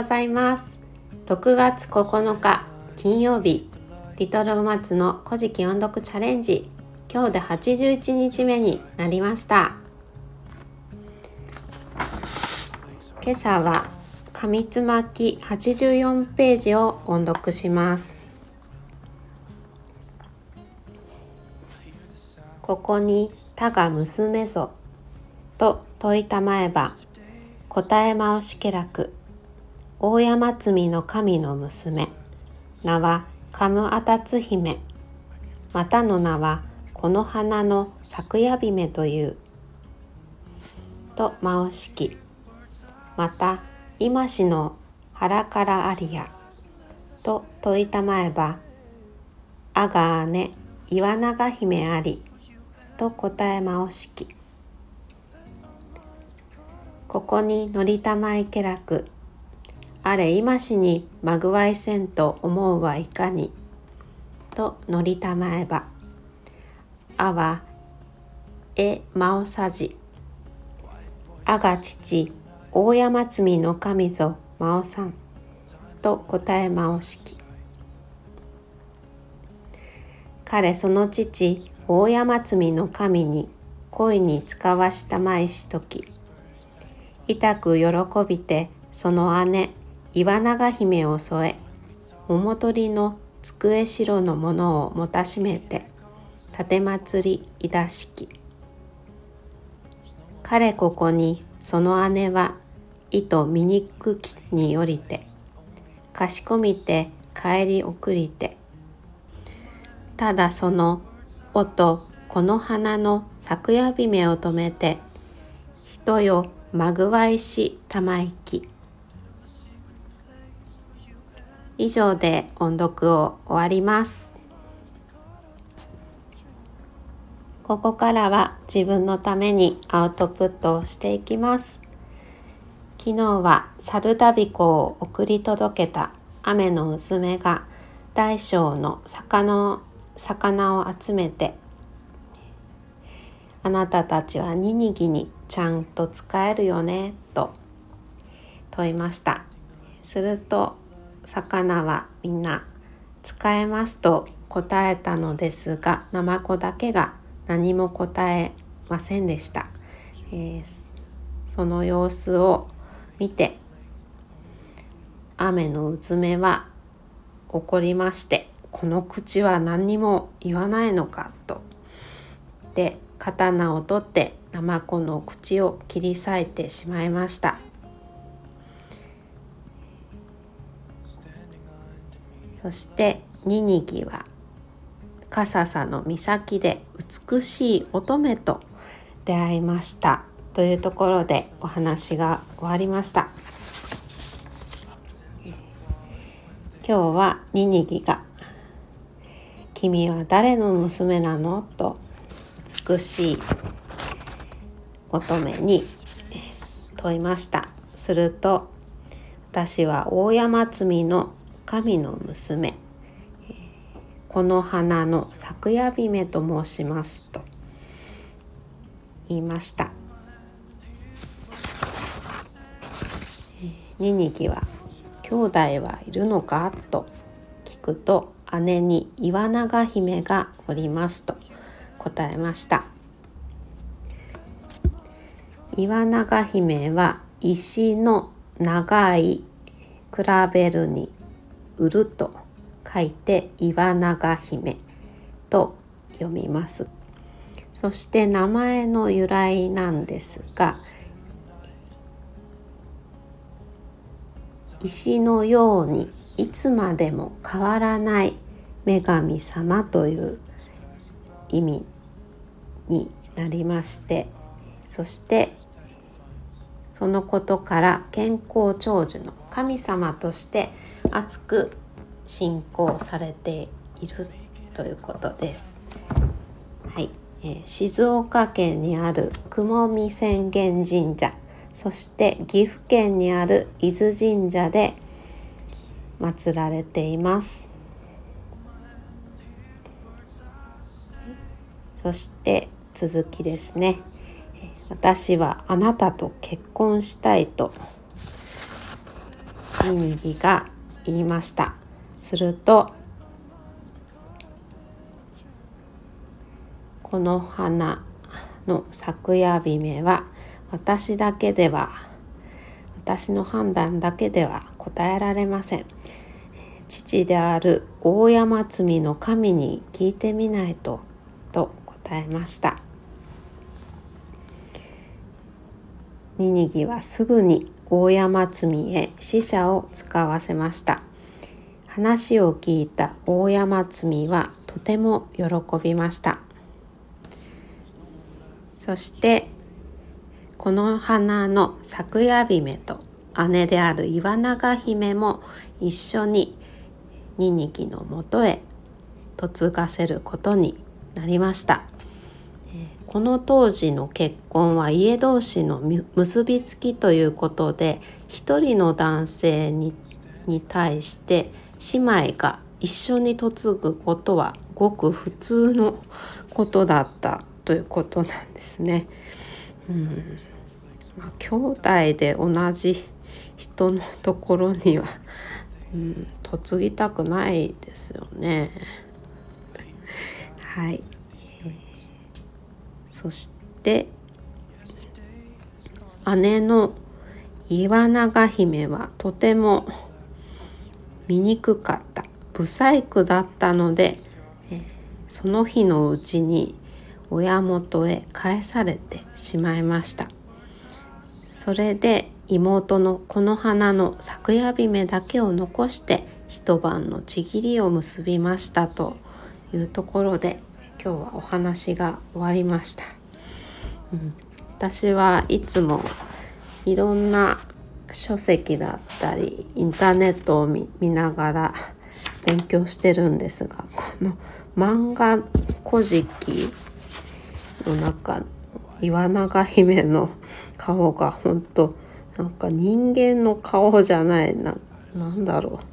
ございます。6月9日金曜日。リトルマツの古事記音読チャレンジ。今日で81日目になりました。今朝は紙つまき84ページを音読します。ここに他が娘ぞ。と問いたまえば答えまおしけらく。大山積の神の娘。名はカムアタツ姫。またの名はこの花の咲夜姫という。とまおしき。また今しの腹からありや。と問いたまえばあがあね岩永姫あり。と答えまおしき。ここに乗りたまいけらくあれ今しにまぐわいせんと思うはいかに？と乗りたまえばあはえまおさじあが父大山積みの神ぞまおさんと答えまおしき。彼その父大山積みの神に恋に使わしたまいしとき痛く喜びてその姉岩永姫を添え桃取りの机城のものをもたしめて立祭りいだしき。彼ここにその姉は糸醜きによりてかしこみて帰り送りて。ただその音この花の昨夜姫を止めて人よまぐわいしたまいき。以上で音読を終わります。ここからは自分のためにアウトプットをしていきます。昨日は猿ダビコを送り届けた雨のうずめが大小の魚を魚を集めてあなたたちはニニギにちゃんと使えるよねと問いました。すると魚はみんな使えますと答えたのですがナマコだけが何も答えませんでした、えー、その様子を見て雨のうつめは怒りましてこの口は何にも言わないのかと。で刀を取ってナマコの口を切り裂いてしまいました。そしてニニギは笠佐の岬で美しい乙女と出会いました。というところでお話が終わりました。今日はニニギが「君は誰の娘なの?」と美しい乙女に問いました。すると私は大山積の神の娘。この花の咲夜姫と申しますと。言いました。ニニギは兄弟はいるのかと聞くと姉に岩永姫がおりますと答えました。岩永姫は石の長い比べるに売ると書いて岩永姫と読みます。そして名前の由来なんですが石のようにいつまでも変わらない女神様という意味になりましてそしてそのことから健康長寿の神様として厚く信仰されているということです。はい、えー、静岡県にある雲見浅間神社そして岐阜県にある伊豆神社で祀られています。そして続きですね。私はあなたと結婚したいとニニギが言いました。するとこの花の咲や姫は私だけでは私の判断だけでは答えられません。父である大山積の神に聞いてみないとと答えました。ニニギはすぐに大山積へ使者を使わせました。話を聞いた大山積はとても喜びました。そしてこの花の咲夜姫と姉である岩永姫も一緒にニニギのもとへ嫁がせることになりました。この当時の結婚は家同士の結びつきということで一人の男性に対して姉妹が一緒に嫁ぐことはごく普通のことだったということなんですね。うんま、兄弟で同じ人のところには、うん、嫁ぎたくないですよね。はい、そして姉の岩永姫はとても醜かった。不細工だったので、その日のうちに親元へ返されてしまいました。それで妹のこの花の咲夜姫だけを残して一晩のちぎりを結びましたというところで今日はお話が終わりました、うん、私はいつもいろんな書籍だったりインターネットを見ながら勉強してるんですがこの漫画古事記の中岩永姫の顔が本当なんか人間の顔じゃないな。なんだろう。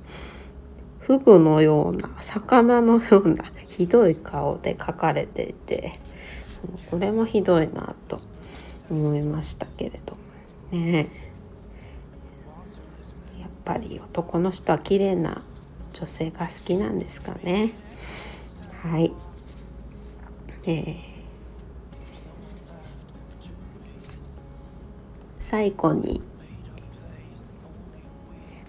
フグのような魚のような ひどい顔で描かれていてこれもひどいなと思いましたけれどもね。やっぱり男の人は綺麗な女性が好きなんですかね。はい、えー。最後に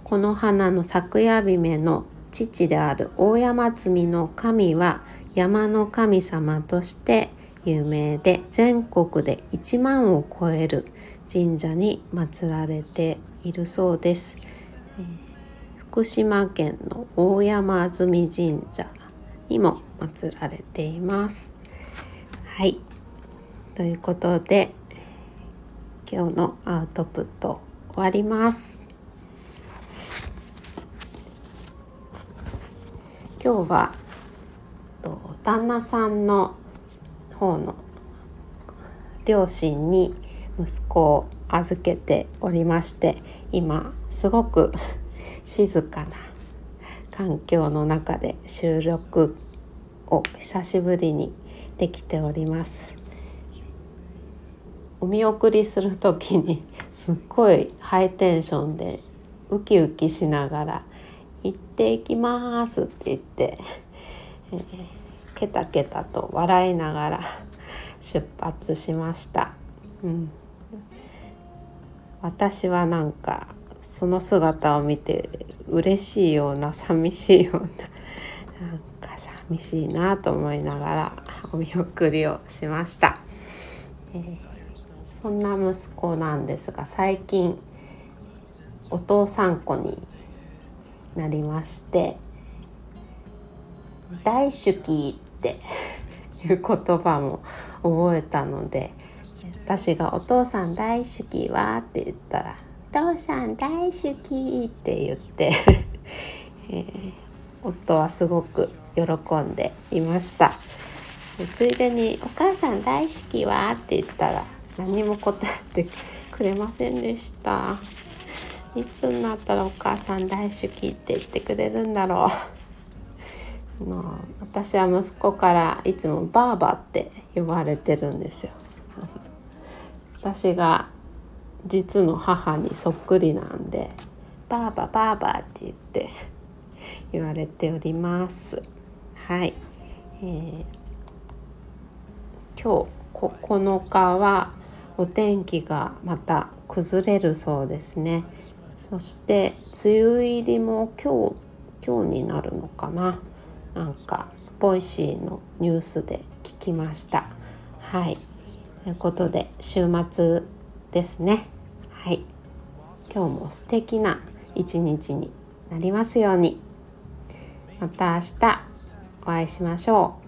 この花の咲夜姫の父である大山積の神は山の神様として有名で全国で1万を超える神社に祀られているそうです。福島県の大山積神社にも祀られています。はい。ということで今日のアウトプット終わります今日は旦那さんの方の両親に息子を預けておりまして今すごく静かな環境の中で収録を久しぶりにできております。お見送りする時にすっごいハイテンションでウキウキしながら「っていきます」って言って、えー、ケタケタと笑いながら出発しました。うん、私はなんかその姿を見て嬉しいような寂しいような なんか寂しいなと思いながらお見送りをしました。えーそんな息子なんですが最近お父さん子になりまして「大好き」って いう言葉も覚えたので私が「お父さん大好きは?」って言ったら「お父さん大好き」って言って えー、夫はすごく喜んでいましたついでに「お母さん大好きは?」って言ったら何も答えてくれませんでしたいつになったらお母さん大好きって言ってくれるんだろう。もう私は息子からいつもばあばって呼ばれてるんですよ。私が実の母にそっくりなんでバーババーバーって言って 言われております。はい、えー、今日9日はお天気がまた崩れるそうですね。そして梅雨入りも今日今日になるのかな？なんか Voicy のニュースで聞きました。はい。ということで週末ですね。はい。今日も素敵な一日になりますように。また明日お会いしましょう。